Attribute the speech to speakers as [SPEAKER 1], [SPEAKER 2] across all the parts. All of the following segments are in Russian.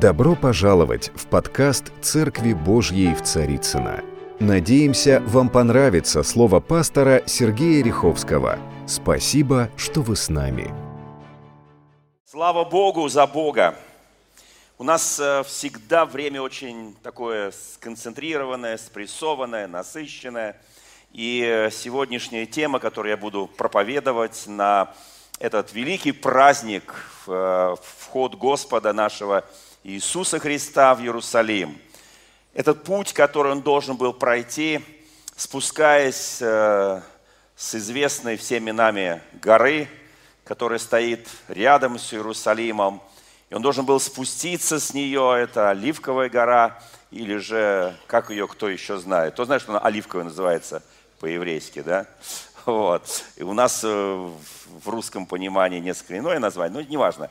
[SPEAKER 1] Добро пожаловать в подкаст «Церкви Божьей в Царицына. Надеемся, вам понравится слово пастора Сергея Риховского. Спасибо, что вы с нами.
[SPEAKER 2] Слава Богу за Бога. У нас э, всегда время очень такое сконцентрированное, спрессованное, насыщенное. И э, сегодняшняя тема, которую я буду проповедовать на этот великий праздник, э, вход Господа нашего Иисуса Христа в Иерусалим. Этот путь, который он должен был пройти, спускаясь э, с известной всеми нами горы, которая стоит рядом с Иерусалимом, и он должен был спуститься с нее, это Оливковая гора, или же, как ее кто еще знает. Кто знает, что она Оливковая называется по-еврейски, да? Вот. И у нас э, в русском понимании несколько иное название, но неважно.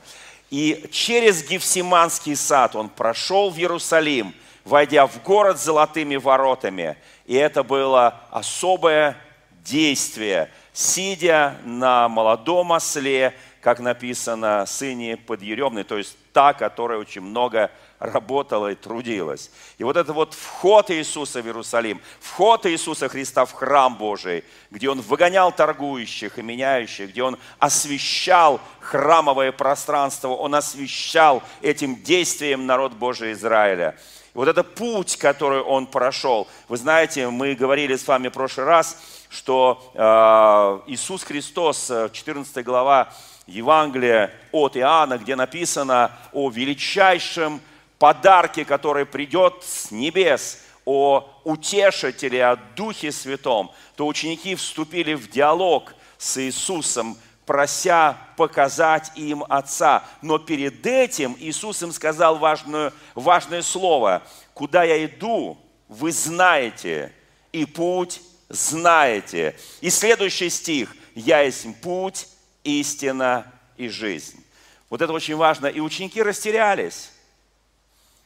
[SPEAKER 2] И через Гефсиманский сад он прошел в Иерусалим, войдя в город с золотыми воротами. И это было особое действие, сидя на молодом осле, как написано, сыне подъеремный, то есть та, которая очень много работала и трудилась. И вот это вот вход Иисуса в Иерусалим, вход Иисуса Христа в храм Божий, где Он выгонял торгующих и меняющих, где Он освещал храмовое пространство, Он освещал этим действием народ Божий Израиля. И вот это путь, который Он прошел. Вы знаете, мы говорили с вами в прошлый раз, что э, Иисус Христос, 14 глава Евангелия от Иоанна, где написано о величайшем подарке, который придет с небес, о утешителе, о Духе Святом, то ученики вступили в диалог с Иисусом, прося показать им Отца. Но перед этим Иисус им сказал важное, важное слово. «Куда я иду, вы знаете, и путь знаете». И следующий стих. «Я есть путь, истина и жизнь». Вот это очень важно. И ученики растерялись.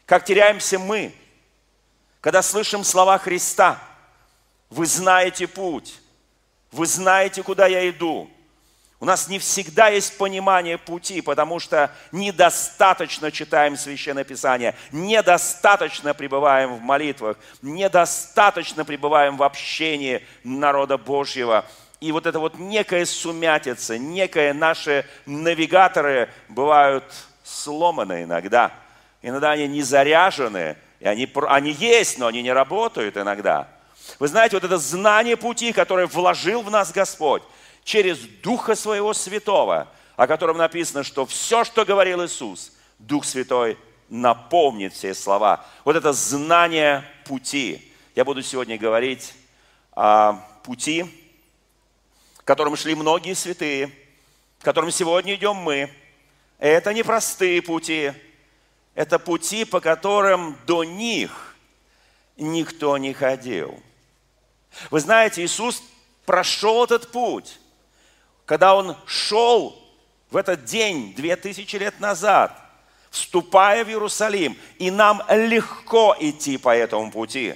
[SPEAKER 2] Как теряемся мы, когда слышим слова Христа. Вы знаете путь, вы знаете, куда я иду. У нас не всегда есть понимание пути, потому что недостаточно читаем Священное Писание, недостаточно пребываем в молитвах, недостаточно пребываем в общении народа Божьего. И вот это вот некая сумятица, некие наши навигаторы бывают сломаны иногда – Иногда они не заряжены, и они, они есть, но они не работают иногда. Вы знаете, вот это знание пути, которое вложил в нас Господь через Духа Своего Святого, о котором написано, что все, что говорил Иисус, Дух Святой напомнит все слова. Вот это знание пути. Я буду сегодня говорить о пути, которым шли многие святые, которым сегодня идем мы. Это непростые пути, это пути, по которым до них никто не ходил. Вы знаете, Иисус прошел этот путь. Когда Он шел в этот день, две тысячи лет назад, вступая в Иерусалим, и нам легко идти по этому пути.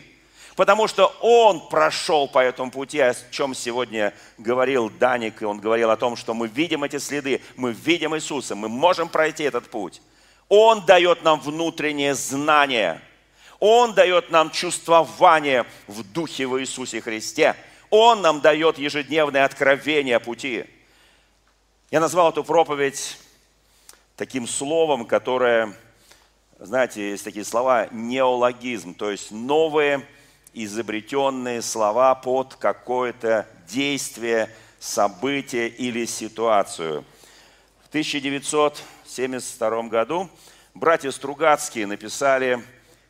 [SPEAKER 2] Потому что Он прошел по этому пути, о чем сегодня говорил Даник, и он говорил о том, что мы видим эти следы, мы видим Иисуса, мы можем пройти этот путь. Он дает нам внутреннее знание. Он дает нам чувствование в Духе в Иисусе Христе. Он нам дает ежедневное откровение пути. Я назвал эту проповедь таким словом, которое, знаете, есть такие слова, неологизм, то есть новые изобретенные слова под какое-то действие, событие или ситуацию. В 1900 1972 году братья Стругацкие написали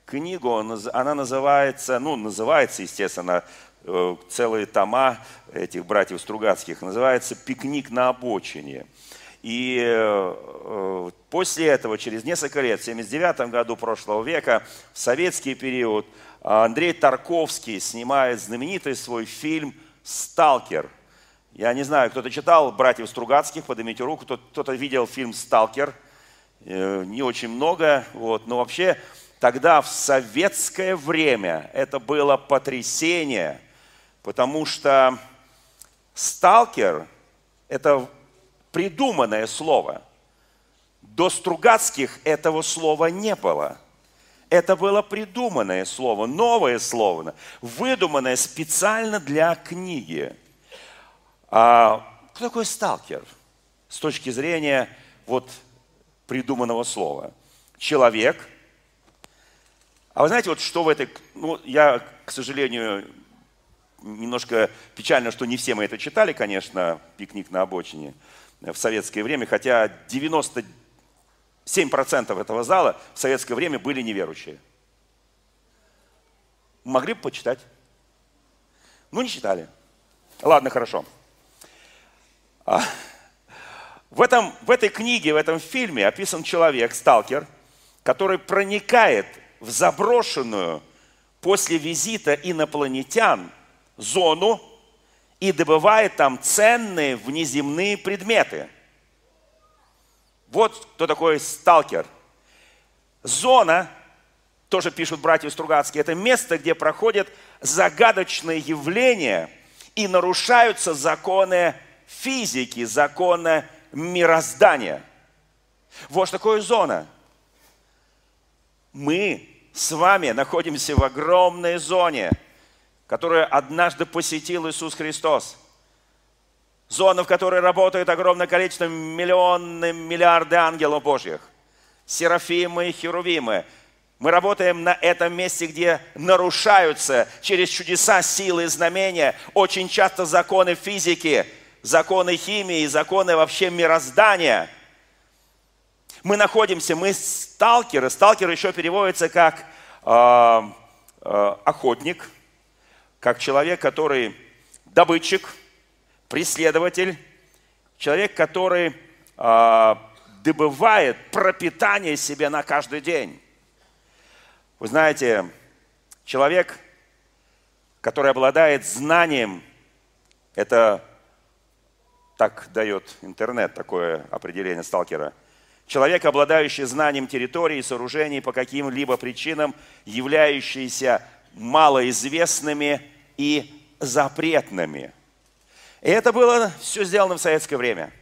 [SPEAKER 2] книгу, она называется, ну, называется, естественно, э, целые тома этих братьев Стругацких, называется «Пикник на обочине». И э, после этого, через несколько лет, в 1979 году прошлого века, в советский период, Андрей Тарковский снимает знаменитый свой фильм «Сталкер», я не знаю, кто-то читал «Братьев Стругацких», поднимите руку, кто-то видел фильм «Сталкер», не очень много, вот, но вообще тогда в советское время это было потрясение, потому что «сталкер» – это придуманное слово. До Стругацких этого слова не было. Это было придуманное слово, новое слово, выдуманное специально для книги. А кто такой сталкер с точки зрения вот придуманного слова? Человек. А вы знаете, вот что в этой... Ну, я, к сожалению, немножко печально, что не все мы это читали, конечно, «Пикник на обочине» в советское время, хотя 97% этого зала в советское время были неверующие. Могли бы почитать. Ну, не читали. Ладно, хорошо. В, этом, в этой книге, в этом фильме описан человек, сталкер, который проникает в заброшенную после визита инопланетян зону и добывает там ценные внеземные предметы. Вот кто такой сталкер. Зона, тоже пишут братья Стругацкие, это место, где проходят загадочные явления и нарушаются законы физики, законы мироздания. Вот что такое зона. Мы с вами находимся в огромной зоне – которую однажды посетил Иисус Христос. Зона, в которой работает огромное количество, миллионы, миллиарды ангелов Божьих. Серафимы и херувимы. Мы работаем на этом месте, где нарушаются через чудеса, силы и знамения очень часто законы физики, законы химии, законы вообще мироздания. Мы находимся, мы сталкеры. Сталкер еще переводится как э, э, охотник – как человек, который добытчик, преследователь, человек, который э, добывает пропитание себе на каждый день. Вы знаете, человек, который обладает знанием, это так дает интернет такое определение сталкера. Человек, обладающий знанием территории, сооружений по каким-либо причинам, являющийся малоизвестными и запретными. И это было все сделано в советское время.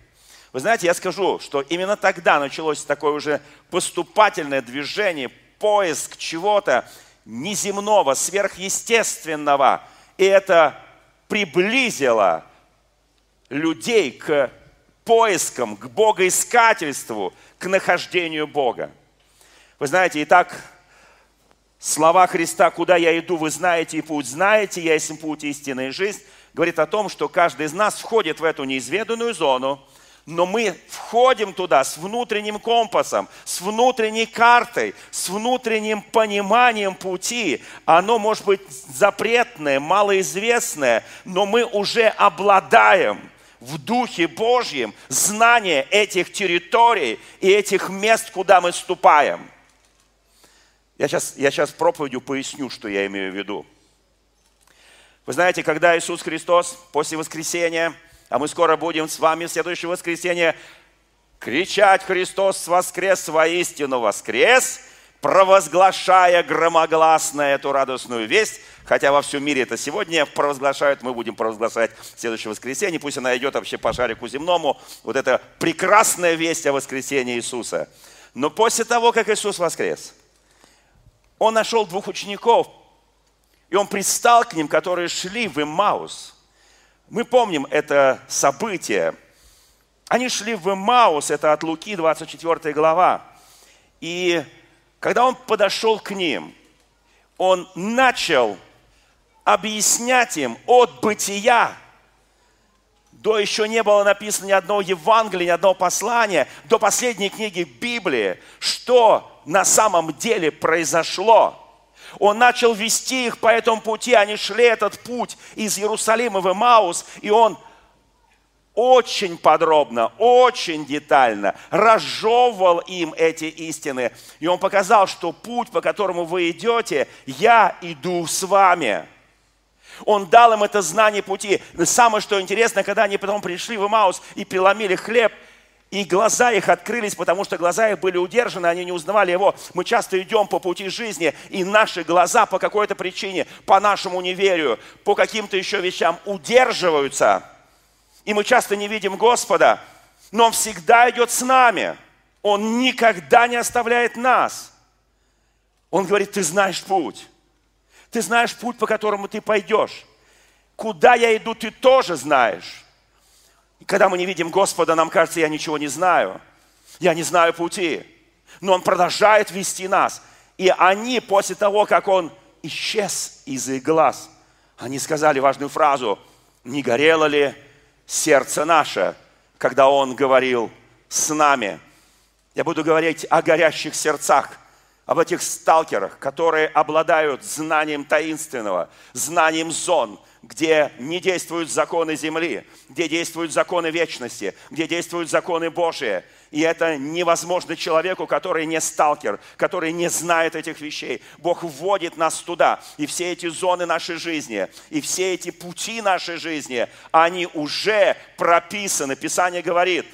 [SPEAKER 2] Вы знаете, я скажу, что именно тогда началось такое уже поступательное движение, поиск чего-то неземного, сверхъестественного. И это приблизило людей к поискам, к богоискательству, к нахождению Бога. Вы знаете, и так Слова Христа «Куда я иду, вы знаете, и путь знаете, я есть путь истинная жизнь» говорит о том, что каждый из нас входит в эту неизведанную зону, но мы входим туда с внутренним компасом, с внутренней картой, с внутренним пониманием пути. Оно может быть запретное, малоизвестное, но мы уже обладаем в Духе Божьем знание этих территорий и этих мест, куда мы ступаем – я сейчас, я сейчас проповедью поясню, что я имею в виду. Вы знаете, когда Иисус Христос после воскресения, а мы скоро будем с вами в следующее воскресенье кричать «Христос воскрес, воистину воскрес!» Провозглашая громогласно эту радостную весть, хотя во всем мире это сегодня провозглашают, мы будем провозглашать в следующее воскресенье, пусть она идет вообще по шарику земному, вот эта прекрасная весть о воскресении Иисуса. Но после того, как Иисус воскрес – он нашел двух учеников, и он пристал к ним, которые шли в Имаус. Мы помним это событие. Они шли в Имаус, это от Луки, 24 глава. И когда он подошел к ним, он начал объяснять им от бытия, до еще не было написано ни одного Евангелия, ни одного послания, до последней книги Библии, что на самом деле произошло. Он начал вести их по этому пути, они шли этот путь из Иерусалима в Имаус, и он очень подробно, очень детально разжевывал им эти истины. И он показал, что путь, по которому вы идете, я иду с вами. Он дал им это знание пути. Самое, что интересно, когда они потом пришли в Имаус и преломили хлеб, и глаза их открылись, потому что глаза их были удержаны, они не узнавали его. Мы часто идем по пути жизни, и наши глаза по какой-то причине, по нашему неверию, по каким-то еще вещам удерживаются. И мы часто не видим Господа, но Он всегда идет с нами. Он никогда не оставляет нас. Он говорит, ты знаешь путь. Ты знаешь путь, по которому ты пойдешь. Куда я иду, ты тоже знаешь. И когда мы не видим Господа, нам кажется, я ничего не знаю. Я не знаю пути. Но Он продолжает вести нас. И они после того, как Он исчез из их глаз, они сказали важную фразу, не горело ли сердце наше, когда Он говорил с нами. Я буду говорить о горящих сердцах, об этих сталкерах, которые обладают знанием таинственного, знанием зон, где не действуют законы земли, где действуют законы вечности, где действуют законы Божии. И это невозможно человеку, который не сталкер, который не знает этих вещей. Бог вводит нас туда. И все эти зоны нашей жизни, и все эти пути нашей жизни, они уже прописаны. Писание говорит,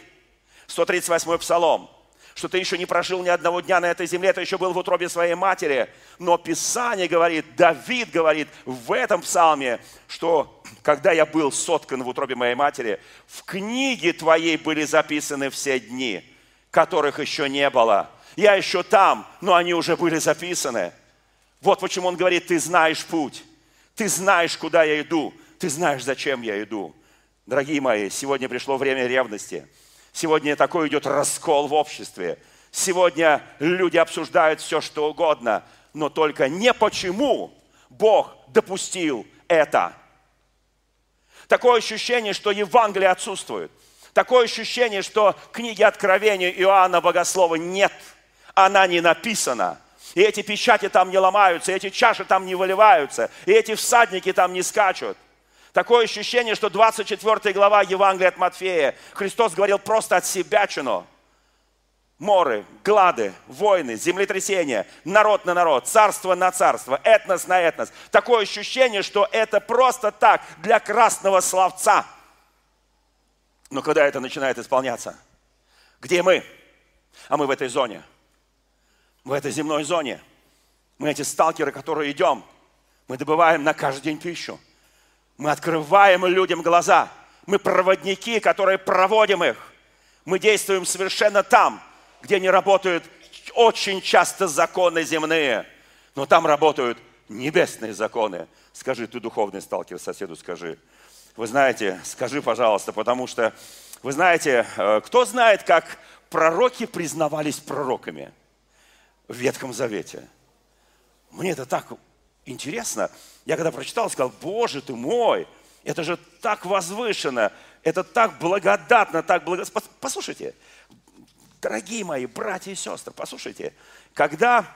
[SPEAKER 2] 138-й Псалом, что ты еще не прожил ни одного дня на этой земле, ты еще был в утробе своей матери. Но Писание говорит, Давид говорит в этом псалме, что когда я был соткан в утробе моей матери, в книге твоей были записаны все дни, которых еще не было. Я еще там, но они уже были записаны. Вот почему он говорит, ты знаешь путь, ты знаешь, куда я иду, ты знаешь, зачем я иду. Дорогие мои, сегодня пришло время ревности – Сегодня такой идет раскол в обществе. Сегодня люди обсуждают все, что угодно, но только не почему Бог допустил это. Такое ощущение, что Евангелие отсутствует. Такое ощущение, что книги Откровения Иоанна Богослова нет. Она не написана. И эти печати там не ломаются, и эти чаши там не выливаются, и эти всадники там не скачут. Такое ощущение, что 24 глава Евангелия от Матфея, Христос говорил просто от себя чину. Моры, глады, войны, землетрясения, народ на народ, царство на царство, этнос на этнос. Такое ощущение, что это просто так, для красного словца. Но когда это начинает исполняться? Где мы? А мы в этой зоне. В этой земной зоне. Мы эти сталкеры, которые идем. Мы добываем на каждый день пищу. Мы открываем людям глаза. Мы проводники, которые проводим их. Мы действуем совершенно там, где не работают очень часто законы земные, но там работают небесные законы. Скажи, ты духовный сталкер, соседу скажи. Вы знаете, скажи, пожалуйста, потому что, вы знаете, э, кто знает, как пророки признавались пророками в Ветхом Завете? Мне это так интересно. Я когда прочитал, сказал, Боже ты мой, это же так возвышенно, это так благодатно, так благо... Послушайте, дорогие мои братья и сестры, послушайте, когда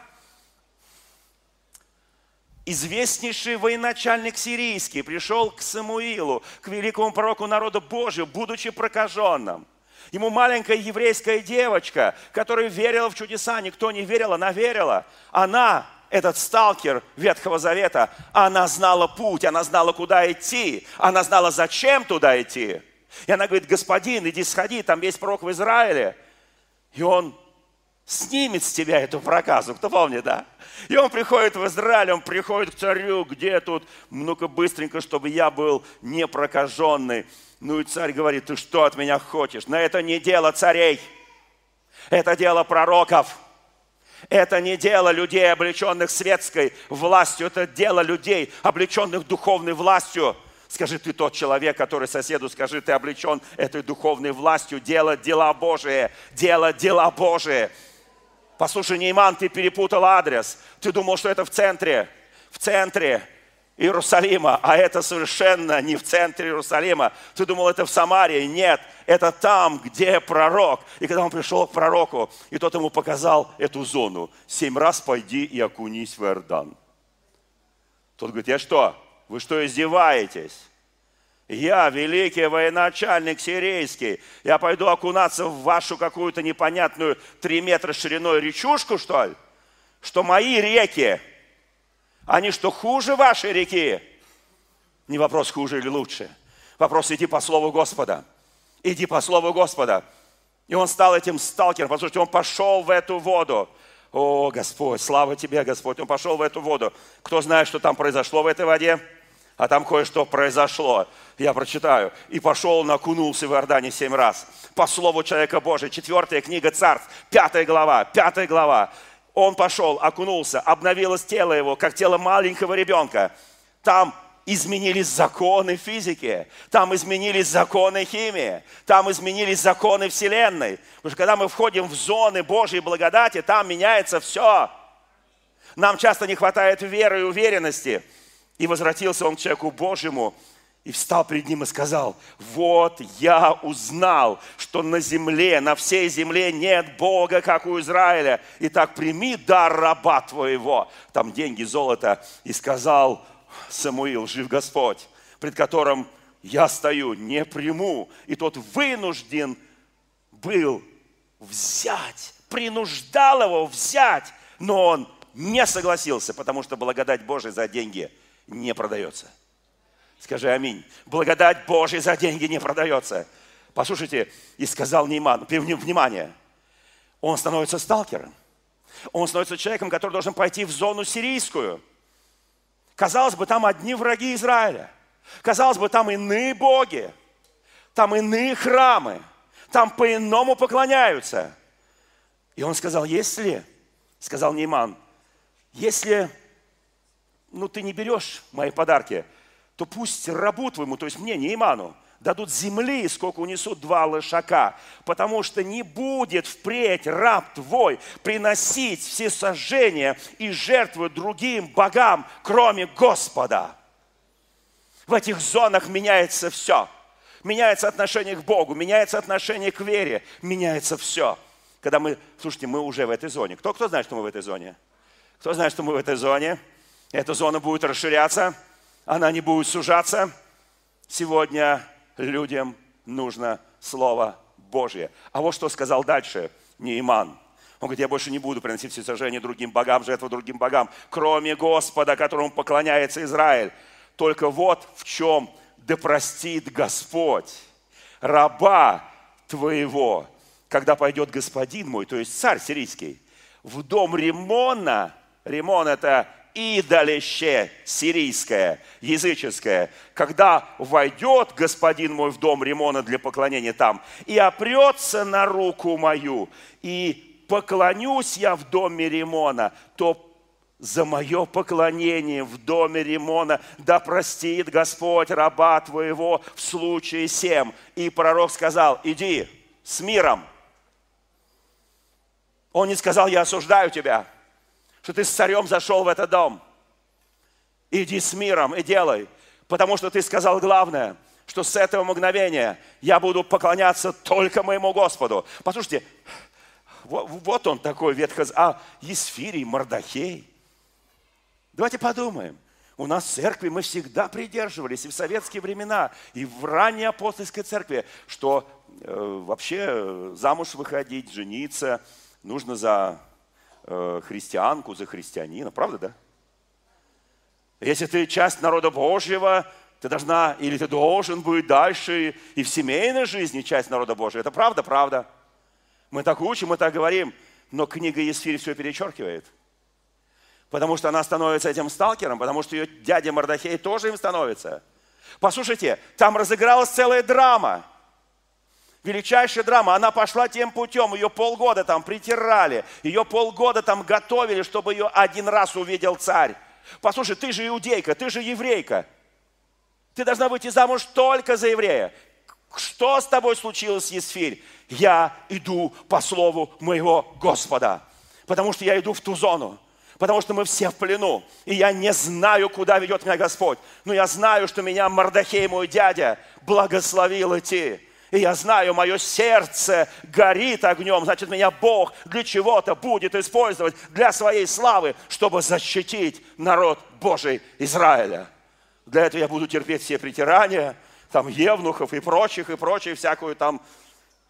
[SPEAKER 2] известнейший военачальник сирийский пришел к Самуилу, к великому пророку народа Божию, будучи прокаженным, Ему маленькая еврейская девочка, которая верила в чудеса, никто не верил, она верила. Она этот сталкер Ветхого Завета, она знала путь, она знала, куда идти, она знала, зачем туда идти. И она говорит, господин, иди сходи, там есть пророк в Израиле. И он снимет с тебя эту проказу, кто помнит, да? И он приходит в Израиль, он приходит к царю, где тут, ну-ка быстренько, чтобы я был не прокаженный. Ну и царь говорит, ты что от меня хочешь? Но это не дело царей, это дело пророков. Это не дело людей, облеченных светской властью, это дело людей, облеченных духовной властью. Скажи, ты тот человек, который соседу, скажи, ты облечен этой духовной властью, делать дела Божие, делать дела Божие. Послушай, Нейман, ты перепутал адрес. Ты думал, что это в центре. В центре. Иерусалима, а это совершенно не в центре Иерусалима. Ты думал, это в Самарии? Нет, это там, где пророк. И когда он пришел к пророку, и тот ему показал эту зону, семь раз пойди и окунись в Иордан. Тот говорит, я что? Вы что, издеваетесь? Я, великий военачальник сирийский, я пойду окунаться в вашу какую-то непонятную три метра шириной речушку, что ли? Что мои реки, они что, хуже вашей реки? Не вопрос, хуже или лучше. Вопрос, иди по слову Господа. Иди по слову Господа. И он стал этим сталкером, что он пошел в эту воду. О, Господь, слава Тебе, Господь. Он пошел в эту воду. Кто знает, что там произошло в этой воде? А там кое-что произошло. Я прочитаю. «И пошел, накунулся в Иордане семь раз». По слову человека Божия. Четвертая книга Царств. Пятая глава. Пятая глава. Он пошел, окунулся, обновилось тело его, как тело маленького ребенка. Там изменились законы физики, там изменились законы химии, там изменились законы Вселенной. Потому что когда мы входим в зоны Божьей благодати, там меняется все. Нам часто не хватает веры и уверенности. И возвратился он к человеку Божьему, и встал перед ним и сказал, вот я узнал, что на земле, на всей земле нет Бога, как у Израиля. Итак, прими дар раба твоего. Там деньги, золото. И сказал, Самуил, жив Господь, пред которым я стою, не приму. И тот вынужден был взять, принуждал его взять, но он не согласился, потому что благодать Божия за деньги не продается. Скажи аминь. Благодать Божия за деньги не продается. Послушайте, и сказал Нейман, внимание, он становится сталкером. Он становится человеком, который должен пойти в зону сирийскую – Казалось бы, там одни враги Израиля. Казалось бы, там иные боги, там иные храмы, там по-иному поклоняются. И он сказал, если, сказал Нейман, если ну, ты не берешь мои подарки, то пусть рабу твоему, то есть мне, Нейману, дадут земли, сколько унесут два лошака, потому что не будет впредь раб твой приносить все сожжения и жертвы другим богам, кроме Господа. В этих зонах меняется все. Меняется отношение к Богу, меняется отношение к вере, меняется все. Когда мы, слушайте, мы уже в этой зоне. Кто, кто знает, что мы в этой зоне? Кто знает, что мы в этой зоне? Эта зона будет расширяться, она не будет сужаться. Сегодня людям нужно Слово Божье. А вот что сказал дальше Нейман. Он говорит, я больше не буду приносить все сожжения другим богам, жертву другим богам, кроме Господа, которому поклоняется Израиль. Только вот в чем да простит Господь раба твоего, когда пойдет господин мой, то есть царь сирийский, в дом Римона, Римон это идолище сирийское, языческое, когда войдет господин мой в дом Римона для поклонения там и опрется на руку мою, и поклонюсь я в доме Римона, то за мое поклонение в доме Римона, да простит Господь раба твоего в случае сем. И пророк сказал, иди с миром. Он не сказал, я осуждаю тебя что ты с царем зашел в этот дом. Иди с миром и делай, потому что ты сказал главное, что с этого мгновения я буду поклоняться только моему Господу. Послушайте, вот, вот он такой ветхоз... А, Есфирий, Мордахей. Давайте подумаем. У нас в церкви мы всегда придерживались и в советские времена, и в ранней апостольской церкви, что э, вообще замуж выходить, жениться нужно за Э, христианку за христианина. Правда, да? Если ты часть народа Божьего, ты должна или ты должен быть дальше и в семейной жизни часть народа Божьего. Это правда, правда. Мы так учим, мы так говорим, но книга Есфирь все перечеркивает. Потому что она становится этим сталкером, потому что ее дядя Мордахей тоже им становится. Послушайте, там разыгралась целая драма – величайшая драма. Она пошла тем путем, ее полгода там притирали, ее полгода там готовили, чтобы ее один раз увидел царь. Послушай, ты же иудейка, ты же еврейка. Ты должна выйти замуж только за еврея. Что с тобой случилось, Есфирь? Я иду по слову моего Господа, потому что я иду в ту зону, потому что мы все в плену, и я не знаю, куда ведет меня Господь, но я знаю, что меня Мардахей, мой дядя, благословил идти. И я знаю, мое сердце горит огнем. Значит, меня Бог для чего-то будет использовать для своей славы, чтобы защитить народ Божий Израиля. Для этого я буду терпеть все притирания, там, евнухов и прочих, и прочих, всякую там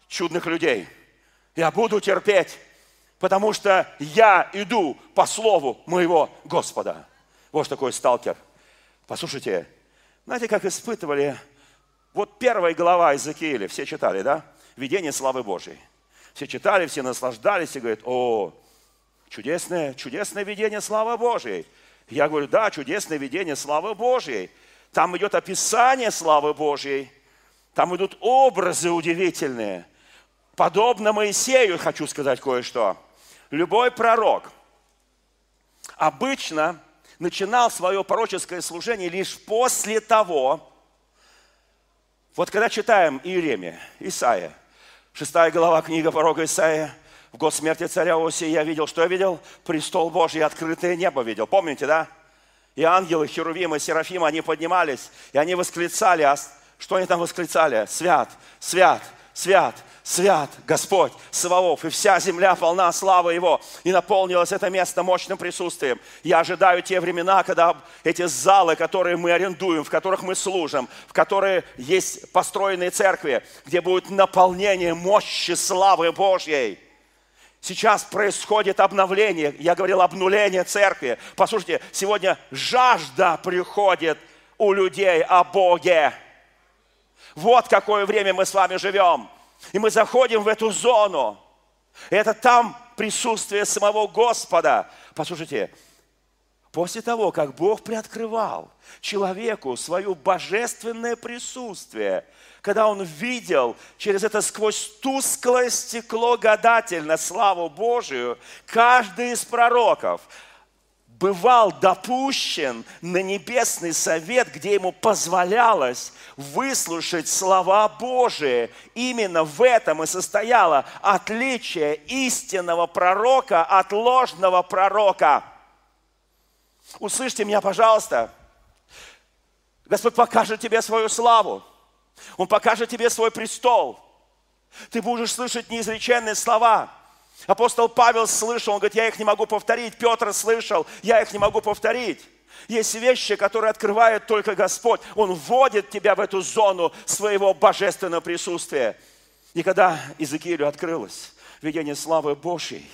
[SPEAKER 2] чудных людей. Я буду терпеть, потому что я иду по слову моего Господа. Вот такой сталкер. Послушайте, знаете, как испытывали вот первая глава Иезекииля, все читали, да? Видение славы Божьей. Все читали, все наслаждались и говорят, о, чудесное, чудесное видение славы Божьей. Я говорю, да, чудесное видение славы Божьей. там идет описание славы Божьей, там идут образы удивительные. Подобно Моисею, хочу сказать кое-что. Любой пророк обычно начинал свое пророческое служение лишь после того, вот когда читаем Иеремия, Исаия, шестая глава книга пророка Исаия, в год смерти царя Осии я видел, что я видел? Престол Божий, открытое небо видел. Помните, да? И ангелы, херувимы, серафимы, они поднимались, и они восклицали. А что они там восклицали? Свят, свят, свят, свят Господь Саваоф, и вся земля полна славы Его, и наполнилось это место мощным присутствием. Я ожидаю те времена, когда эти залы, которые мы арендуем, в которых мы служим, в которые есть построенные церкви, где будет наполнение мощи славы Божьей – Сейчас происходит обновление. Я говорил обнуление церкви. Послушайте, сегодня жажда приходит у людей о Боге. Вот какое время мы с вами живем. И мы заходим в эту зону. это там присутствие самого Господа. Послушайте, после того, как Бог приоткрывал человеку свое божественное присутствие – когда он видел через это сквозь тусклое стекло гадательно славу Божию, каждый из пророков бывал допущен на небесный совет, где ему позволялось выслушать слова Божии. Именно в этом и состояло отличие истинного пророка от ложного пророка. Услышьте меня, пожалуйста. Господь покажет тебе свою славу. Он покажет тебе свой престол. Ты будешь слышать неизреченные слова. Апостол Павел слышал, он говорит, я их не могу повторить. Петр слышал, я их не могу повторить. Есть вещи, которые открывает только Господь. Он вводит тебя в эту зону своего божественного присутствия. И когда Иезекиилю открылось видение славы Божьей,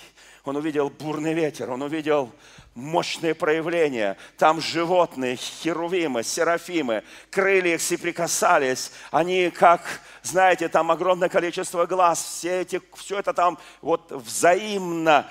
[SPEAKER 2] он увидел бурный ветер, он увидел мощные проявления. Там животные, херувимы, серафимы, крылья их соприкасались. Они как, знаете, там огромное количество глаз. Все эти, все это там вот взаимно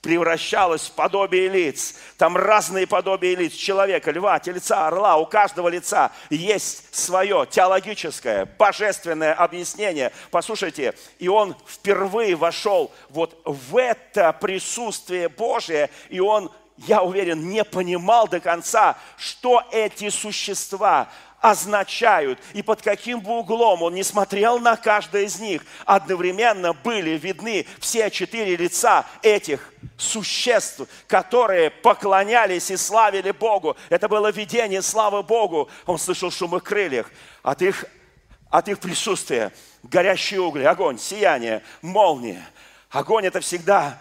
[SPEAKER 2] превращалось в подобие лиц. Там разные подобия лиц человека, льва, тельца, орла. У каждого лица есть свое теологическое, божественное объяснение. Послушайте, и он впервые вошел вот в это присутствие Божие, и он я уверен, не понимал до конца, что эти существа, означают и под каким бы углом он не смотрел на каждое из них, одновременно были видны все четыре лица этих существ, которые поклонялись и славили Богу. Это было видение славы Богу. Он слышал шум их крыльях от их, от их присутствия. Горящие угли, огонь, сияние, молния. Огонь – это всегда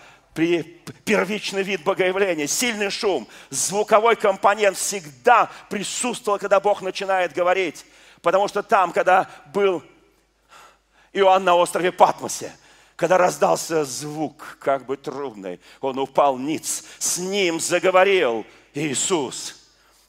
[SPEAKER 2] первичный вид богоявления, сильный шум, звуковой компонент всегда присутствовал, когда Бог начинает говорить. Потому что там, когда был Иоанн на острове Патмосе, когда раздался звук, как бы трудный, он упал ниц, с ним заговорил Иисус.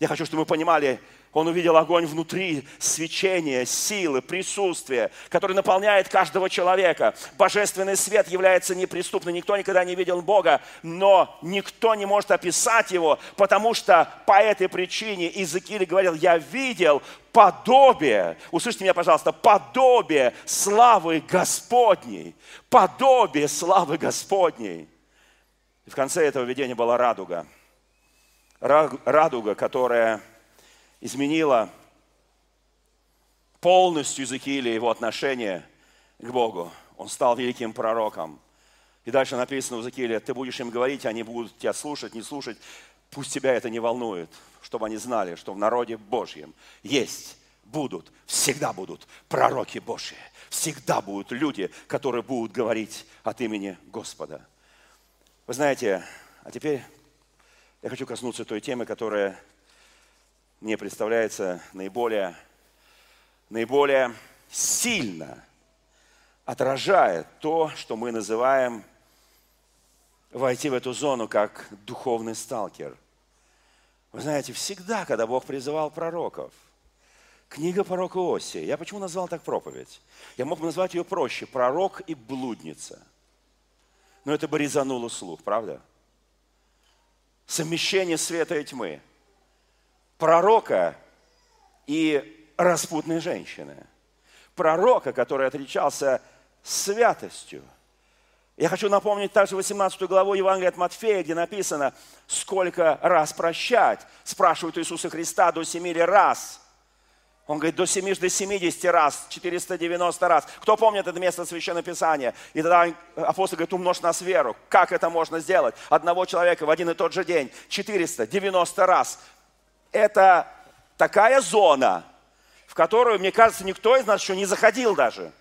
[SPEAKER 2] Я хочу, чтобы мы понимали, он увидел огонь внутри, свечение, силы, присутствие, которое наполняет каждого человека. Божественный свет является неприступным. Никто никогда не видел Бога, но никто не может описать Его, потому что по этой причине Иезекииль говорил, я видел подобие, услышьте меня, пожалуйста, подобие славы Господней. Подобие славы Господней. И в конце этого видения была радуга. Радуга, которая изменила полностью Иезекииля его отношение к Богу. Он стал великим пророком. И дальше написано у Иезекииля, ты будешь им говорить, они будут тебя слушать, не слушать. Пусть тебя это не волнует, чтобы они знали, что в народе Божьем есть, будут, всегда будут пророки Божьи. Всегда будут люди, которые будут говорить от имени Господа. Вы знаете, а теперь я хочу коснуться той темы, которая мне представляется наиболее, наиболее сильно отражает то, что мы называем войти в эту зону как духовный сталкер. Вы знаете, всегда, когда Бог призывал пророков, книга пророка Осия, я почему назвал так проповедь? Я мог бы назвать ее проще, пророк и блудница. Но это бы резануло слух, правда? Совмещение света и тьмы – пророка и распутной женщины. Пророка, который отличался святостью. Я хочу напомнить также 18 главу Евангелия от Матфея, где написано, сколько раз прощать, спрашивают Иисуса Христа до семи раз. Он говорит, до 7 до 70 раз, 490 раз. Кто помнит это место Священного Писания? И тогда апостол говорит, умножь нас веру. Как это можно сделать? Одного человека в один и тот же день. 490 раз. Это такая зона, в которую, мне кажется, никто из нас еще не заходил даже.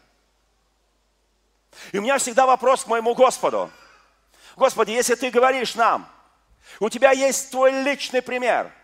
[SPEAKER 2] И у меня всегда вопрос к моему Господу. Господи, если ты говоришь нам, у тебя есть твой личный пример –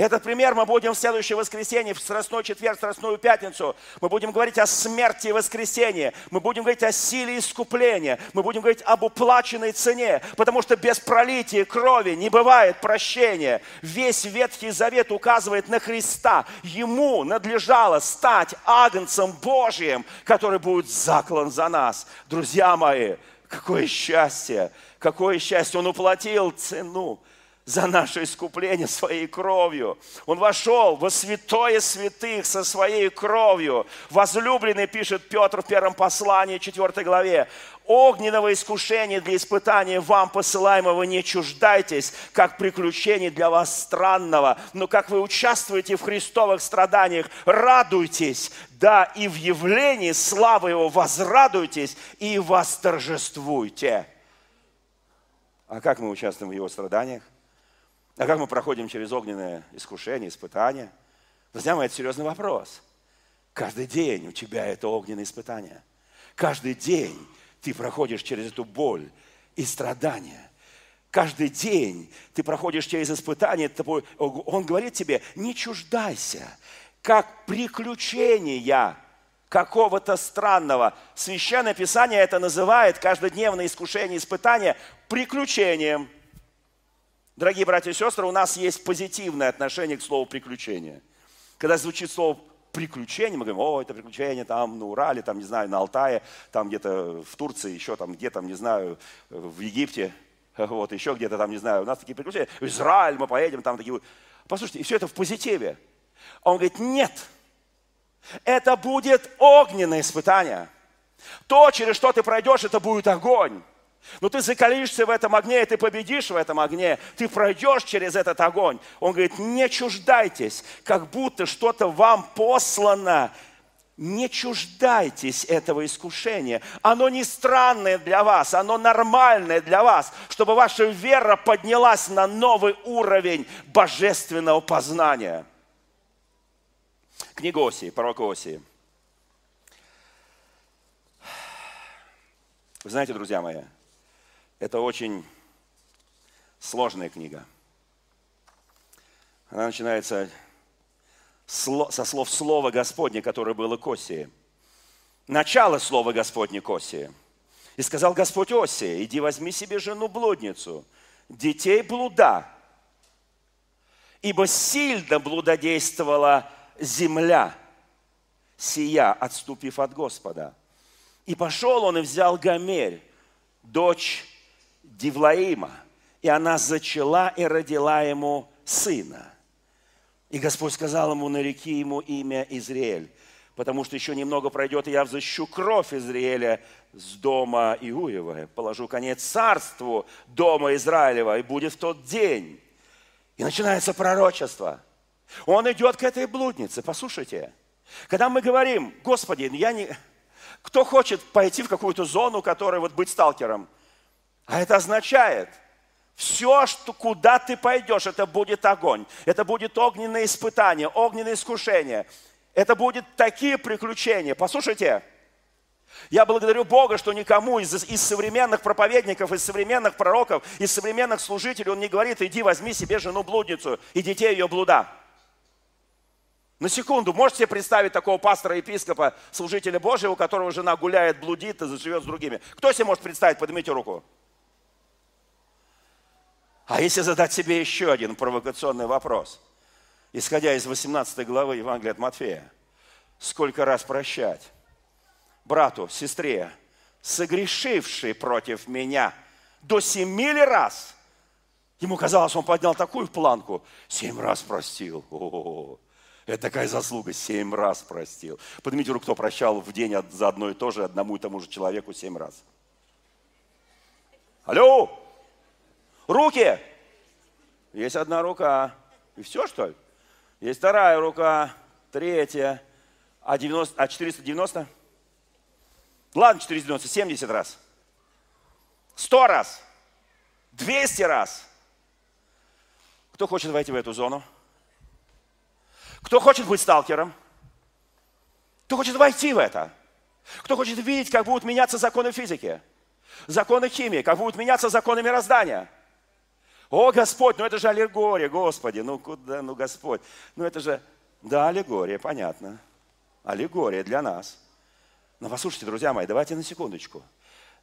[SPEAKER 2] этот пример мы будем в следующее воскресенье, в Страстной четверг, Страстную пятницу. Мы будем говорить о смерти и воскресенье. Мы будем говорить о силе искупления. Мы будем говорить об уплаченной цене. Потому что без пролития крови не бывает прощения. Весь Ветхий Завет указывает на Христа. Ему надлежало стать агнцем Божьим, который будет заклан за нас. Друзья мои, какое счастье! Какое счастье! Он уплатил цену за наше искупление своей кровью. Он вошел во святое святых со своей кровью. Возлюбленный, пишет Петр в первом послании, 4 главе, огненного искушения для испытания вам посылаемого не чуждайтесь, как приключений для вас странного, но как вы участвуете в христовых страданиях, радуйтесь, да и в явлении славы Его возрадуйтесь и восторжествуйте. А как мы участвуем в Его страданиях? А как мы проходим через огненное искушение, испытание? Друзья мои, это серьезный вопрос. Каждый день у тебя это огненное испытание. Каждый день ты проходишь через эту боль и страдания. Каждый день ты проходишь через испытание. Он говорит тебе, не чуждайся, как приключения какого-то странного. Священное Писание это называет каждодневное искушение, испытание приключением – Дорогие братья и сестры, у нас есть позитивное отношение к слову «приключение». Когда звучит слово приключение, мы говорим, о, это приключение там на Урале, там, не знаю, на Алтае, там где-то в Турции, еще там где там, не знаю, в Египте, вот, еще где-то там, не знаю, у нас такие приключения. В Израиль мы поедем, там такие... Послушайте, и все это в позитиве. А он говорит, нет, это будет огненное испытание. То, через что ты пройдешь, это будет огонь. Но ты закалишься в этом огне, и ты победишь в этом огне, ты пройдешь через этот огонь. Он говорит, не чуждайтесь, как будто что-то вам послано. Не чуждайтесь этого искушения. Оно не странное для вас, оно нормальное для вас, чтобы ваша вера поднялась на новый уровень божественного познания. Книга Осии, пророк Осии. Вы знаете, друзья мои, это очень сложная книга. Она начинается со слов Слова Господня, которое было к Осии. Начало Слова Господня к Осии. И сказал Господь Осия, иди возьми себе жену-блудницу, детей блуда, ибо сильно блудодействовала земля, сия, отступив от Господа. И пошел он и взял Гомерь, дочь Дивлаима, и она зачала и родила ему сына. И Господь сказал ему, нареки ему имя Израиль, потому что еще немного пройдет, и я взыщу кровь Израиля с дома Иуева, положу конец царству дома Израилева, и будет в тот день. И начинается пророчество. Он идет к этой блуднице, послушайте. Когда мы говорим, Господи, я не... Кто хочет пойти в какую-то зону, которая вот быть сталкером – а это означает, все, что, куда ты пойдешь, это будет огонь. Это будет огненное испытание, огненное искушение. Это будут такие приключения. Послушайте, я благодарю Бога, что никому из, из современных проповедников, из современных пророков, из современных служителей Он не говорит, иди возьми себе жену-блудницу и детей ее блуда. На секунду, можете себе представить такого пастора-епископа, служителя Божьего, у которого жена гуляет, блудит и заживет с другими? Кто себе может представить? Поднимите руку. А если задать себе еще один провокационный вопрос, исходя из 18 главы Евангелия от Матфея, сколько раз прощать брату, сестре, согрешившей против меня, до семи ли раз? Ему казалось, он поднял такую планку, семь раз простил. О-о-о. Это такая заслуга, семь раз простил. Поднимите руку, кто прощал в день за одно и то же одному и тому же человеку семь раз. Алло! Руки! Есть одна рука. И все, что ли? Есть вторая рука, третья. А, 90, а 490? Ладно, 490, 70 раз. 100 раз. 200 раз. Кто хочет войти в эту зону? Кто хочет быть сталкером? Кто хочет войти в это? Кто хочет видеть, как будут меняться законы физики, законы химии, как будут меняться законы мироздания? О, Господь, ну это же аллегория, Господи, ну куда, ну Господь, ну это же, да, аллегория, понятно, аллегория для нас. Но послушайте, друзья мои, давайте на секундочку.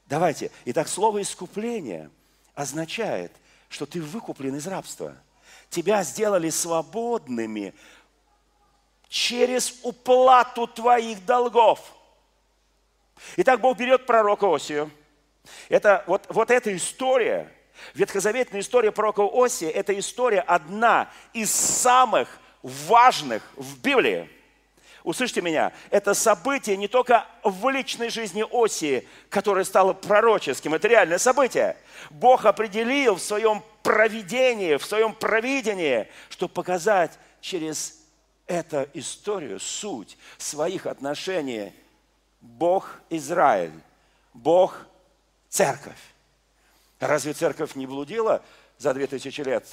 [SPEAKER 2] Давайте. Итак, слово искупление означает, что ты выкуплен из рабства. Тебя сделали свободными через уплату твоих долгов. Итак, Бог берет пророка Осию. Это, вот, вот эта история, ветхозаветная история пророка Осия, это история одна из самых важных в Библии. Услышьте меня, это событие не только в личной жизни Осии, которое стало пророческим, это реальное событие. Бог определил в своем провидении, в своем провидении, чтобы показать через эту историю, суть своих отношений Бог-Израиль, Бог-Церковь. Разве церковь не блудила за две тысячи лет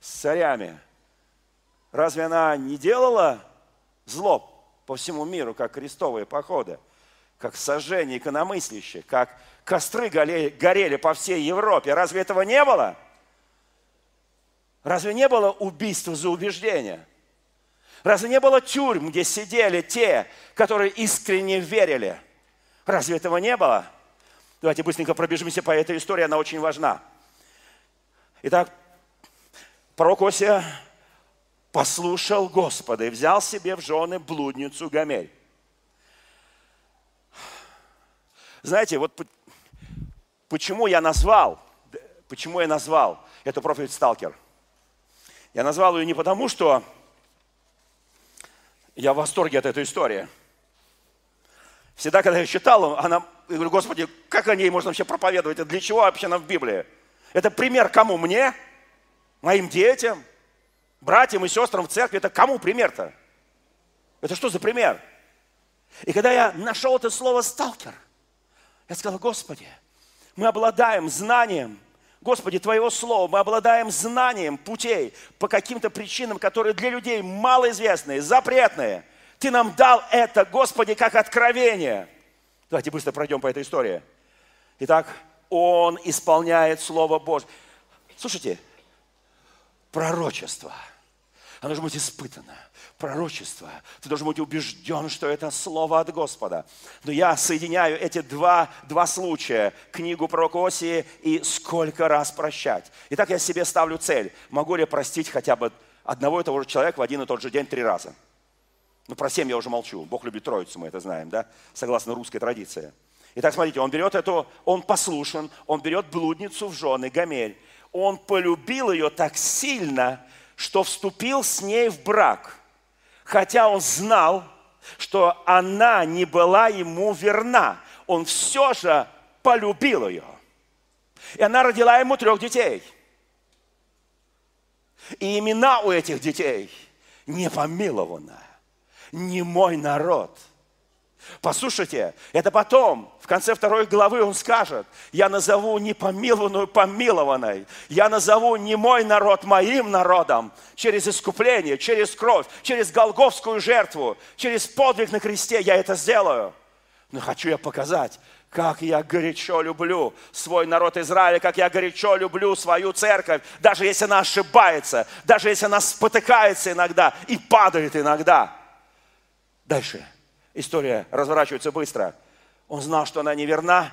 [SPEAKER 2] с царями? Разве она не делала зло по всему миру, как крестовые походы, как сожжение икономыслящих, как костры горели, по всей Европе? Разве этого не было? Разве не было убийства за убеждение? Разве не было тюрьм, где сидели те, которые искренне верили? Разве этого не было? Давайте быстренько пробежимся по этой истории, она очень важна. Итак, пророк Осия послушал Господа и взял себе в жены блудницу Гамель. Знаете, вот почему я назвал, почему я назвал эту профиль сталкер? Я назвал ее не потому, что я в восторге от этой истории. Всегда, когда я читал, она, я говорю, Господи, как о ней можно вообще проповедовать? Это для чего вообще нам в Библии? Это пример кому? Мне? Моим детям? Братьям и сестрам в церкви? Это кому пример-то? Это что за пример? И когда я нашел это слово «сталкер», я сказал, Господи, мы обладаем знанием Господи, Твоего Слова, мы обладаем знанием путей по каким-то причинам, которые для людей малоизвестные, запретные. Ты нам дал это, Господи, как откровение. Давайте быстро пройдем по этой истории. Итак, Он исполняет Слово Божье. Слушайте, пророчество, оно должно быть испытано пророчество. Ты должен быть убежден, что это слово от Господа. Но я соединяю эти два, два случая, книгу пророка Осии и сколько раз прощать. Итак, я себе ставлю цель. Могу ли я простить хотя бы одного и того же человека в один и тот же день три раза? Ну, про семь я уже молчу. Бог любит троицу, мы это знаем, да? Согласно русской традиции. Итак, смотрите, он берет эту, он послушен, он берет блудницу в жены, Гамель. Он полюбил ее так сильно, что вступил с ней в брак – хотя он знал, что она не была ему верна, он все же полюбил ее. И она родила ему трех детей. И имена у этих детей не помилованная, не мой народ – Послушайте, это потом, в конце второй главы он скажет, я назову непомилованную помилованной, я назову не мой народ моим народом через искупление, через кровь, через голговскую жертву, через подвиг на кресте я это сделаю. Но хочу я показать, как я горячо люблю свой народ Израиля, как я горячо люблю свою церковь, даже если она ошибается, даже если она спотыкается иногда и падает иногда. Дальше история разворачивается быстро. Он знал, что она неверна,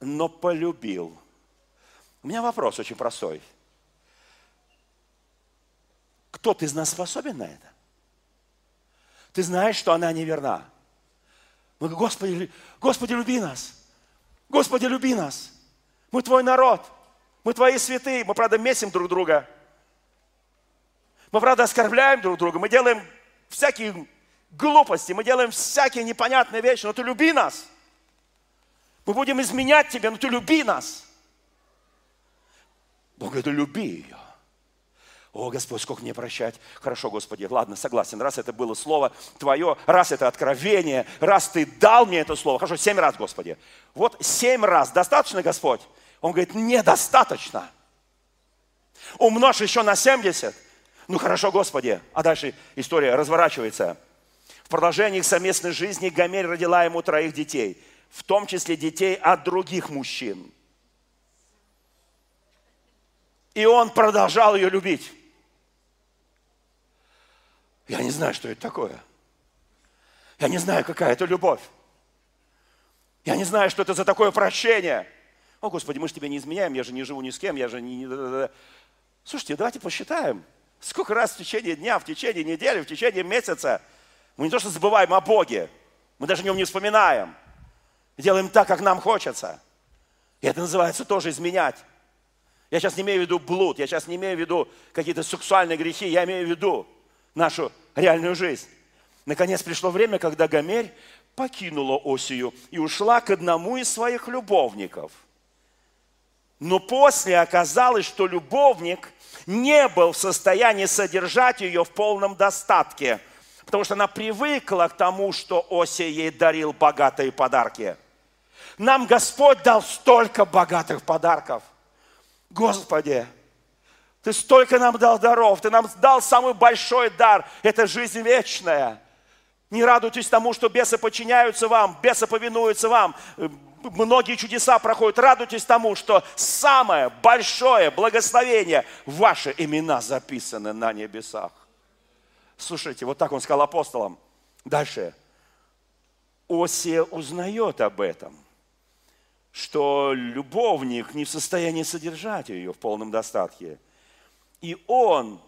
[SPEAKER 2] но полюбил. У меня вопрос очень простой. Кто-то из нас способен на это? Ты знаешь, что она неверна. Мы говорим, Господи, Господи, люби нас. Господи, люби нас. Мы Твой народ. Мы Твои святые. Мы, правда, месим друг друга. Мы, правда, оскорбляем друг друга. Мы делаем всякие глупости, мы делаем всякие непонятные вещи, но ты люби нас. Мы будем изменять тебя, но ты люби нас. Бог говорит, люби ее. О, Господь, сколько мне прощать. Хорошо, Господи, ладно, согласен. Раз это было слово Твое, раз это откровение, раз Ты дал мне это слово. Хорошо, семь раз, Господи. Вот семь раз. Достаточно, Господь? Он говорит, недостаточно. Умножь еще на 70. Ну хорошо, Господи. А дальше история разворачивается. В продолжении их совместной жизни Гамель родила ему троих детей, в том числе детей от других мужчин. И он продолжал ее любить. Я не знаю, что это такое. Я не знаю, какая это любовь. Я не знаю, что это за такое прощение. О, Господи, мы же тебя не изменяем, я же не живу ни с кем, я же не... Слушайте, давайте посчитаем, сколько раз в течение дня, в течение недели, в течение месяца мы не то что забываем о Боге, мы даже о нем не вспоминаем. Делаем так, как нам хочется. И это называется тоже изменять. Я сейчас не имею в виду блуд, я сейчас не имею в виду какие-то сексуальные грехи, я имею в виду нашу реальную жизнь. Наконец пришло время, когда Гомерь покинула Осию и ушла к одному из своих любовников. Но после оказалось, что любовник не был в состоянии содержать ее в полном достатке, потому что она привыкла к тому, что Осия ей дарил богатые подарки. Нам Господь дал столько богатых подарков. Господи, ты столько нам дал даров, Ты нам дал самый большой дар. Это жизнь вечная. Не радуйтесь тому, что бесы подчиняются вам, бесы повинуются вам. Многие чудеса проходят. Радуйтесь тому, что самое большое благословение, ваши имена записаны на небесах. Слушайте, вот так он сказал апостолам. Дальше. Осия узнает об этом, что любовник не в состоянии содержать ее в полном достатке – и он,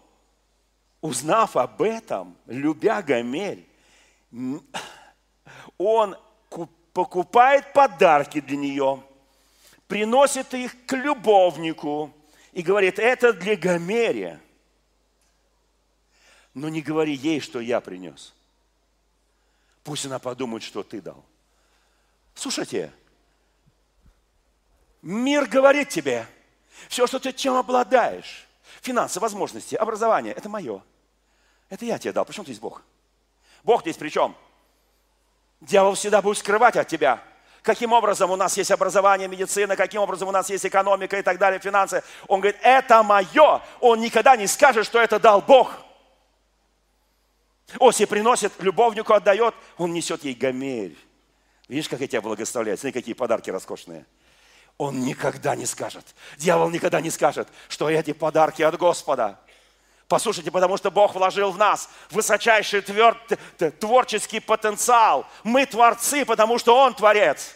[SPEAKER 2] узнав об этом, любя Гомель, он покупает подарки для нее, приносит их к любовнику и говорит, это для Гомери. Но не говори ей, что я принес. Пусть она подумает, что ты дал. Слушайте, мир говорит тебе, все, что ты чем обладаешь, Финансы, возможности, образование – это мое. Это я тебе дал. Причем здесь Бог? Бог здесь при чем? Дьявол всегда будет скрывать от тебя. Каким образом у нас есть образование, медицина, каким образом у нас есть экономика и так далее, финансы. Он говорит, это мое. Он никогда не скажет, что это дал Бог. Оси приносит, любовнику отдает, он несет ей гомель. Видишь, как я тебя благословляю? Смотри, какие подарки роскошные он никогда не скажет. Дьявол никогда не скажет, что эти подарки от Господа. Послушайте, потому что Бог вложил в нас высочайший твер... творческий потенциал. Мы творцы, потому что Он творец.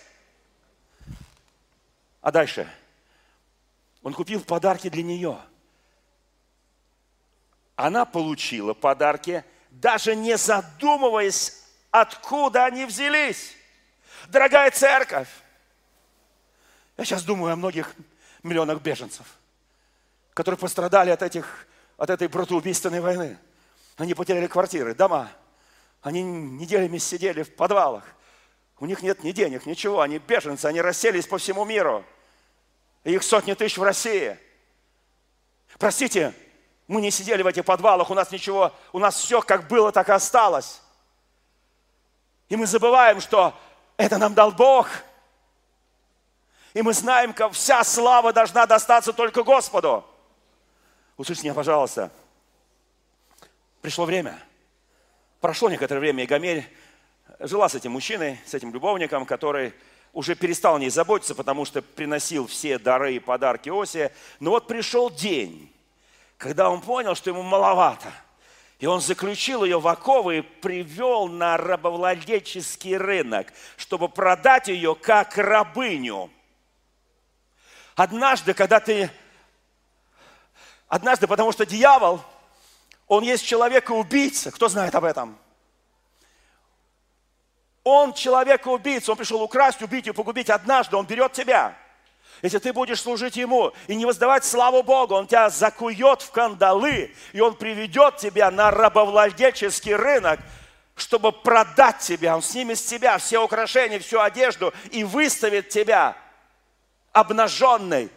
[SPEAKER 2] А дальше? Он купил подарки для нее. Она получила подарки, даже не задумываясь, откуда они взялись. Дорогая церковь, я сейчас думаю о многих миллионах беженцев, которые пострадали от, этих, от этой братоубийственной войны. Они потеряли квартиры, дома. Они неделями сидели в подвалах. У них нет ни денег, ничего. Они беженцы, они расселись по всему миру. И их сотни тысяч в России. Простите, мы не сидели в этих подвалах, у нас ничего, у нас все как было, так и осталось. И мы забываем, что это нам дал Бог – и мы знаем, как вся слава должна достаться только Господу. Услышьте меня, пожалуйста. Пришло время. Прошло некоторое время, и Гамель жила с этим мужчиной, с этим любовником, который уже перестал о ней заботиться, потому что приносил все дары и подарки Осе. Но вот пришел день, когда он понял, что ему маловато. И он заключил ее в оковы и привел на рабовладельческий рынок, чтобы продать ее как рабыню. Однажды, когда ты... Однажды, потому что дьявол, он есть человека-убийца. Кто знает об этом? Он человека-убийца. Он пришел украсть, убить и погубить. Однажды он берет тебя. Если ты будешь служить Ему и не воздавать славу Богу, Он тебя закует в кандалы, и Он приведет тебя на рабовладельческий рынок, чтобы продать тебя. Он снимет с тебя все украшения, всю одежду и выставит тебя обнаженной,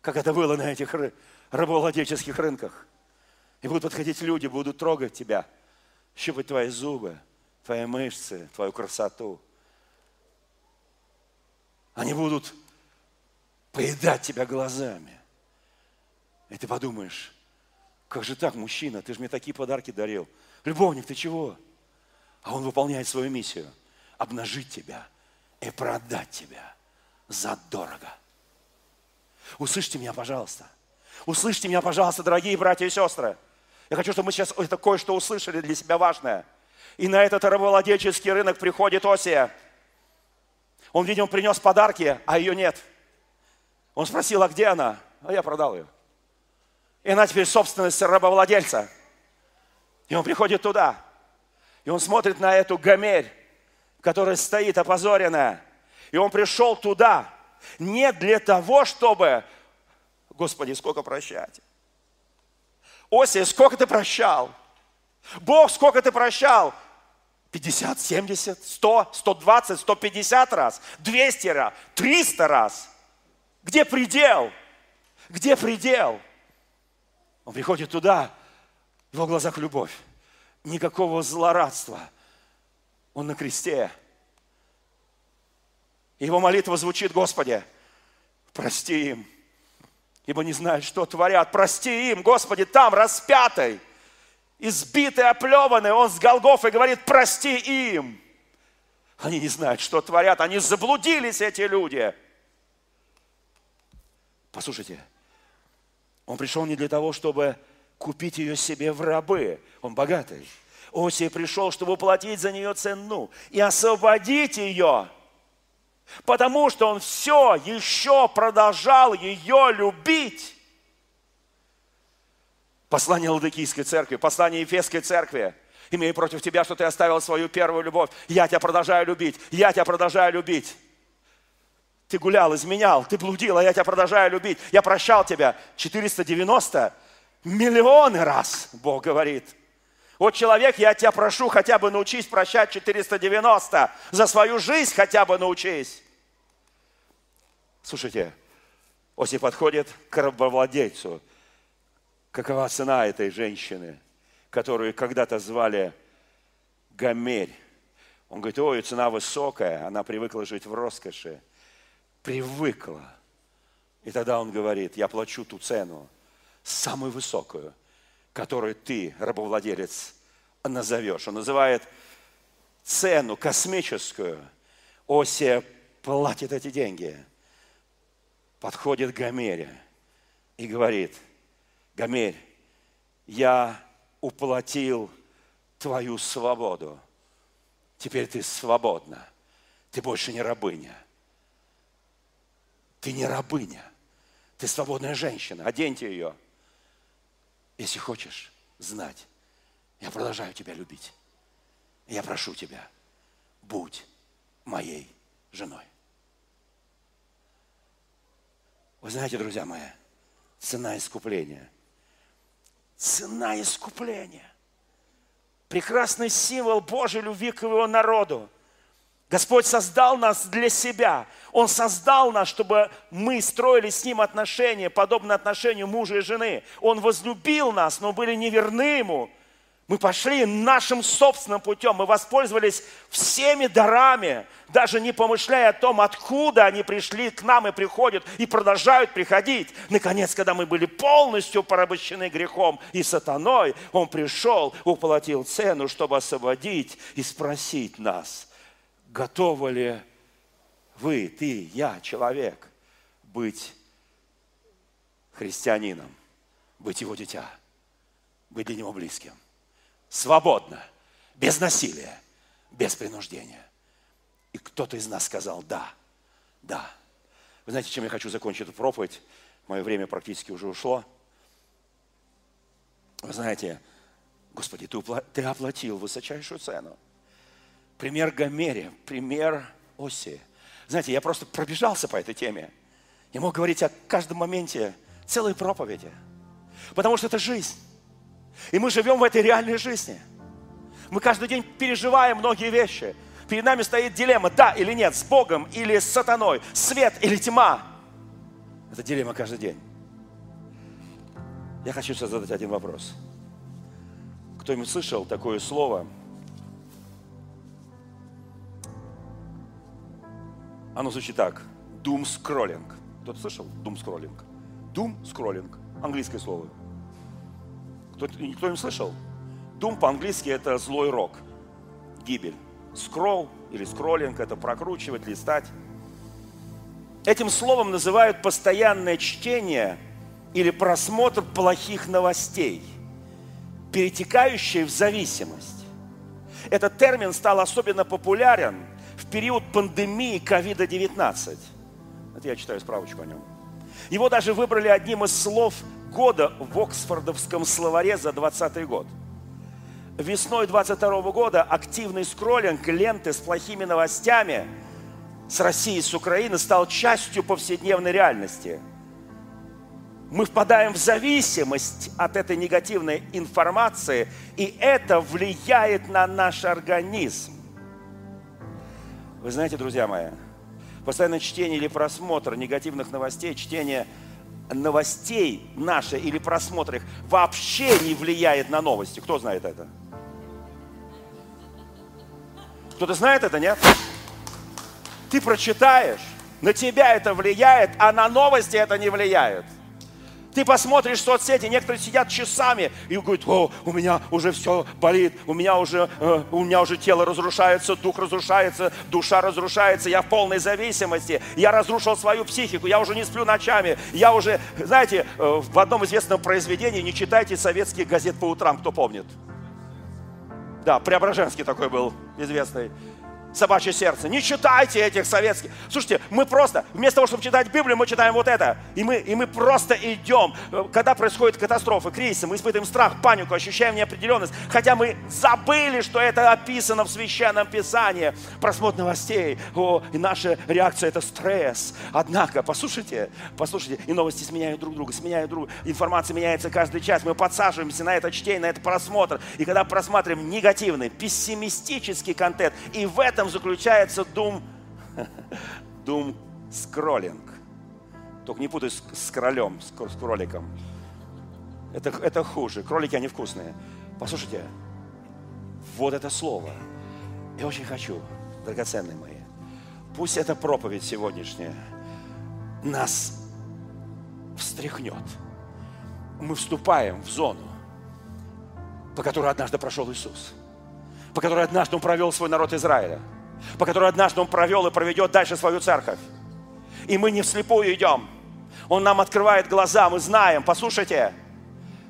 [SPEAKER 2] как это было на этих рабовладельческих рынках. И будут подходить люди, будут трогать тебя, щупать твои зубы, твои мышцы, твою красоту – они будут поедать тебя глазами. И ты подумаешь, как же так, мужчина, ты же мне такие подарки дарил. Любовник, ты чего? А он выполняет свою миссию. Обнажить тебя и продать тебя задорого. Услышьте меня, пожалуйста. Услышьте меня, пожалуйста, дорогие братья и сестры. Я хочу, чтобы мы сейчас это кое-что услышали для себя важное. И на этот рабовладельческий рынок приходит Осия – он, видимо, принес подарки, а ее нет. Он спросил, а где она? А я продал ее. И она теперь собственность рабовладельца. И он приходит туда. И он смотрит на эту гомерь, которая стоит опозоренная. И он пришел туда не для того, чтобы... Господи, сколько прощать. Осия, сколько ты прощал? Бог, сколько ты прощал? 50, 70, 100, 120, 150 раз, 200 раз, 300 раз. Где предел? Где предел? Он приходит туда, в его глазах любовь. Никакого злорадства. Он на кресте. Его молитва звучит, Господи, прости им, ибо не знают, что творят. Прости им, Господи, там распятый избитый, оплеванный, он с Голгофой говорит, прости им. Они не знают, что творят, они заблудились, эти люди. Послушайте, он пришел не для того, чтобы купить ее себе в рабы. Он богатый. Осия пришел, чтобы уплатить за нее цену и освободить ее. Потому что он все еще продолжал ее любить. Послание Ладыкийской церкви, послание Ефесской церкви. Имею против тебя, что ты оставил свою первую любовь. Я тебя продолжаю любить. Я тебя продолжаю любить. Ты гулял, изменял, ты блудил, а я тебя продолжаю любить. Я прощал тебя 490 миллионы раз, Бог говорит. Вот человек, я тебя прошу, хотя бы научись прощать 490. За свою жизнь хотя бы научись. Слушайте, Оси подходит к рабовладельцу какова цена этой женщины, которую когда-то звали Гомерь. Он говорит, ой, цена высокая, она привыкла жить в роскоши. Привыкла. И тогда он говорит, я плачу ту цену, самую высокую, которую ты, рабовладелец, назовешь. Он называет цену космическую. Осия платит эти деньги. Подходит к Гомере и говорит – Гомерь, я уплатил твою свободу. Теперь ты свободна. Ты больше не рабыня. Ты не рабыня. Ты свободная женщина. Оденьте ее. Если хочешь знать, я продолжаю тебя любить. Я прошу тебя, будь моей женой. Вы знаете, друзья мои, цена искупления – Цена искупления. Прекрасный символ Божьей любви к его народу. Господь создал нас для себя. Он создал нас, чтобы мы строили с Ним отношения, подобно отношению мужа и жены. Он возлюбил нас, но были неверны Ему. Мы пошли нашим собственным путем, мы воспользовались всеми дарами, даже не помышляя о том, откуда они пришли к нам и приходят, и продолжают приходить. Наконец, когда мы были полностью порабощены грехом и сатаной, Он пришел, уплатил цену, чтобы освободить и спросить нас, готовы ли вы, ты, я, человек, быть христианином, быть его дитя, быть для него близким свободно, без насилия, без принуждения. И кто-то из нас сказал «да, да». Вы знаете, чем я хочу закончить эту проповедь? Мое время практически уже ушло. Вы знаете, Господи, ты, ты оплатил высочайшую цену. Пример Гомере, пример Оси. Знаете, я просто пробежался по этой теме. Я мог говорить о каждом моменте целой проповеди. Потому что это жизнь. И мы живем в этой реальной жизни. Мы каждый день переживаем многие вещи. Перед нами стоит дилемма, да или нет, с Богом или с сатаной, свет или тьма. Это дилемма каждый день. Я хочу сейчас задать один вопрос. Кто-нибудь слышал такое слово? Оно звучит так. Doom scrolling. Кто-то слышал? Doom scrolling. Doom scrolling. Английское слово. Кто-то, никто не слышал? Doom по-английски это злой рок. Гибель. Скролл или скроллинг это прокручивать, листать. Этим словом называют постоянное чтение или просмотр плохих новостей, перетекающее в зависимость. Этот термин стал особенно популярен в период пандемии COVID-19. Это я читаю справочку о нем. Его даже выбрали одним из слов года в Оксфордовском словаре за 2020 год. Весной 22 года активный скроллинг ленты с плохими новостями с России, с Украины стал частью повседневной реальности. Мы впадаем в зависимость от этой негативной информации, и это влияет на наш организм. Вы знаете, друзья мои, постоянное чтение или просмотр негативных новостей, чтение новостей наши или просмотр их вообще не влияет на новости. Кто знает это? Кто-то знает это, нет? Ты прочитаешь, на тебя это влияет, а на новости это не влияет. Ты посмотришь соцсети, некоторые сидят часами и говорят, о, у меня уже все болит, у меня уже, э, у меня уже тело разрушается, дух разрушается, душа разрушается, я в полной зависимости, я разрушил свою психику, я уже не сплю ночами, я уже, знаете, э, в одном известном произведении не читайте советских газет по утрам, кто помнит. Да, Преображенский такой был известный собачье сердце. Не читайте этих советских. Слушайте, мы просто, вместо того, чтобы читать Библию, мы читаем вот это. И мы, и мы просто идем. Когда происходят катастрофы, кризисы, мы испытываем страх, панику, ощущаем неопределенность. Хотя мы забыли, что это описано в Священном Писании. Просмотр новостей. О, и наша реакция это стресс. Однако, послушайте, послушайте, и новости сменяют друг друга, сменяют друг. Информация меняется каждый час. Мы подсаживаемся на это чтение, на этот просмотр. И когда просматриваем негативный, пессимистический контент, и в этом этом заключается дум, дум скроллинг. Только не путай с, с кролем, с, с кроликом. Это, это хуже. Кролики, они вкусные. Послушайте, вот это слово. Я очень хочу, драгоценные мои, пусть эта проповедь сегодняшняя нас встряхнет. Мы вступаем в зону, по которой однажды прошел Иисус – по которой однажды Он провел свой народ Израиля, по которой однажды Он провел и проведет дальше свою церковь. И мы не вслепую идем. Он нам открывает глаза, мы знаем, послушайте,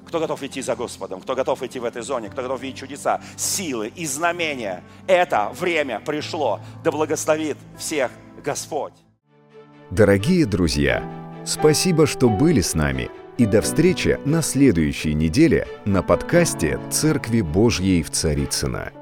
[SPEAKER 2] кто готов идти за Господом, кто готов идти в этой зоне, кто готов видеть чудеса, силы и знамения. Это время пришло. Да благословит всех Господь.
[SPEAKER 1] Дорогие друзья, спасибо, что были с нами. И до встречи на следующей неделе на подкасте «Церкви Божьей в Царицына.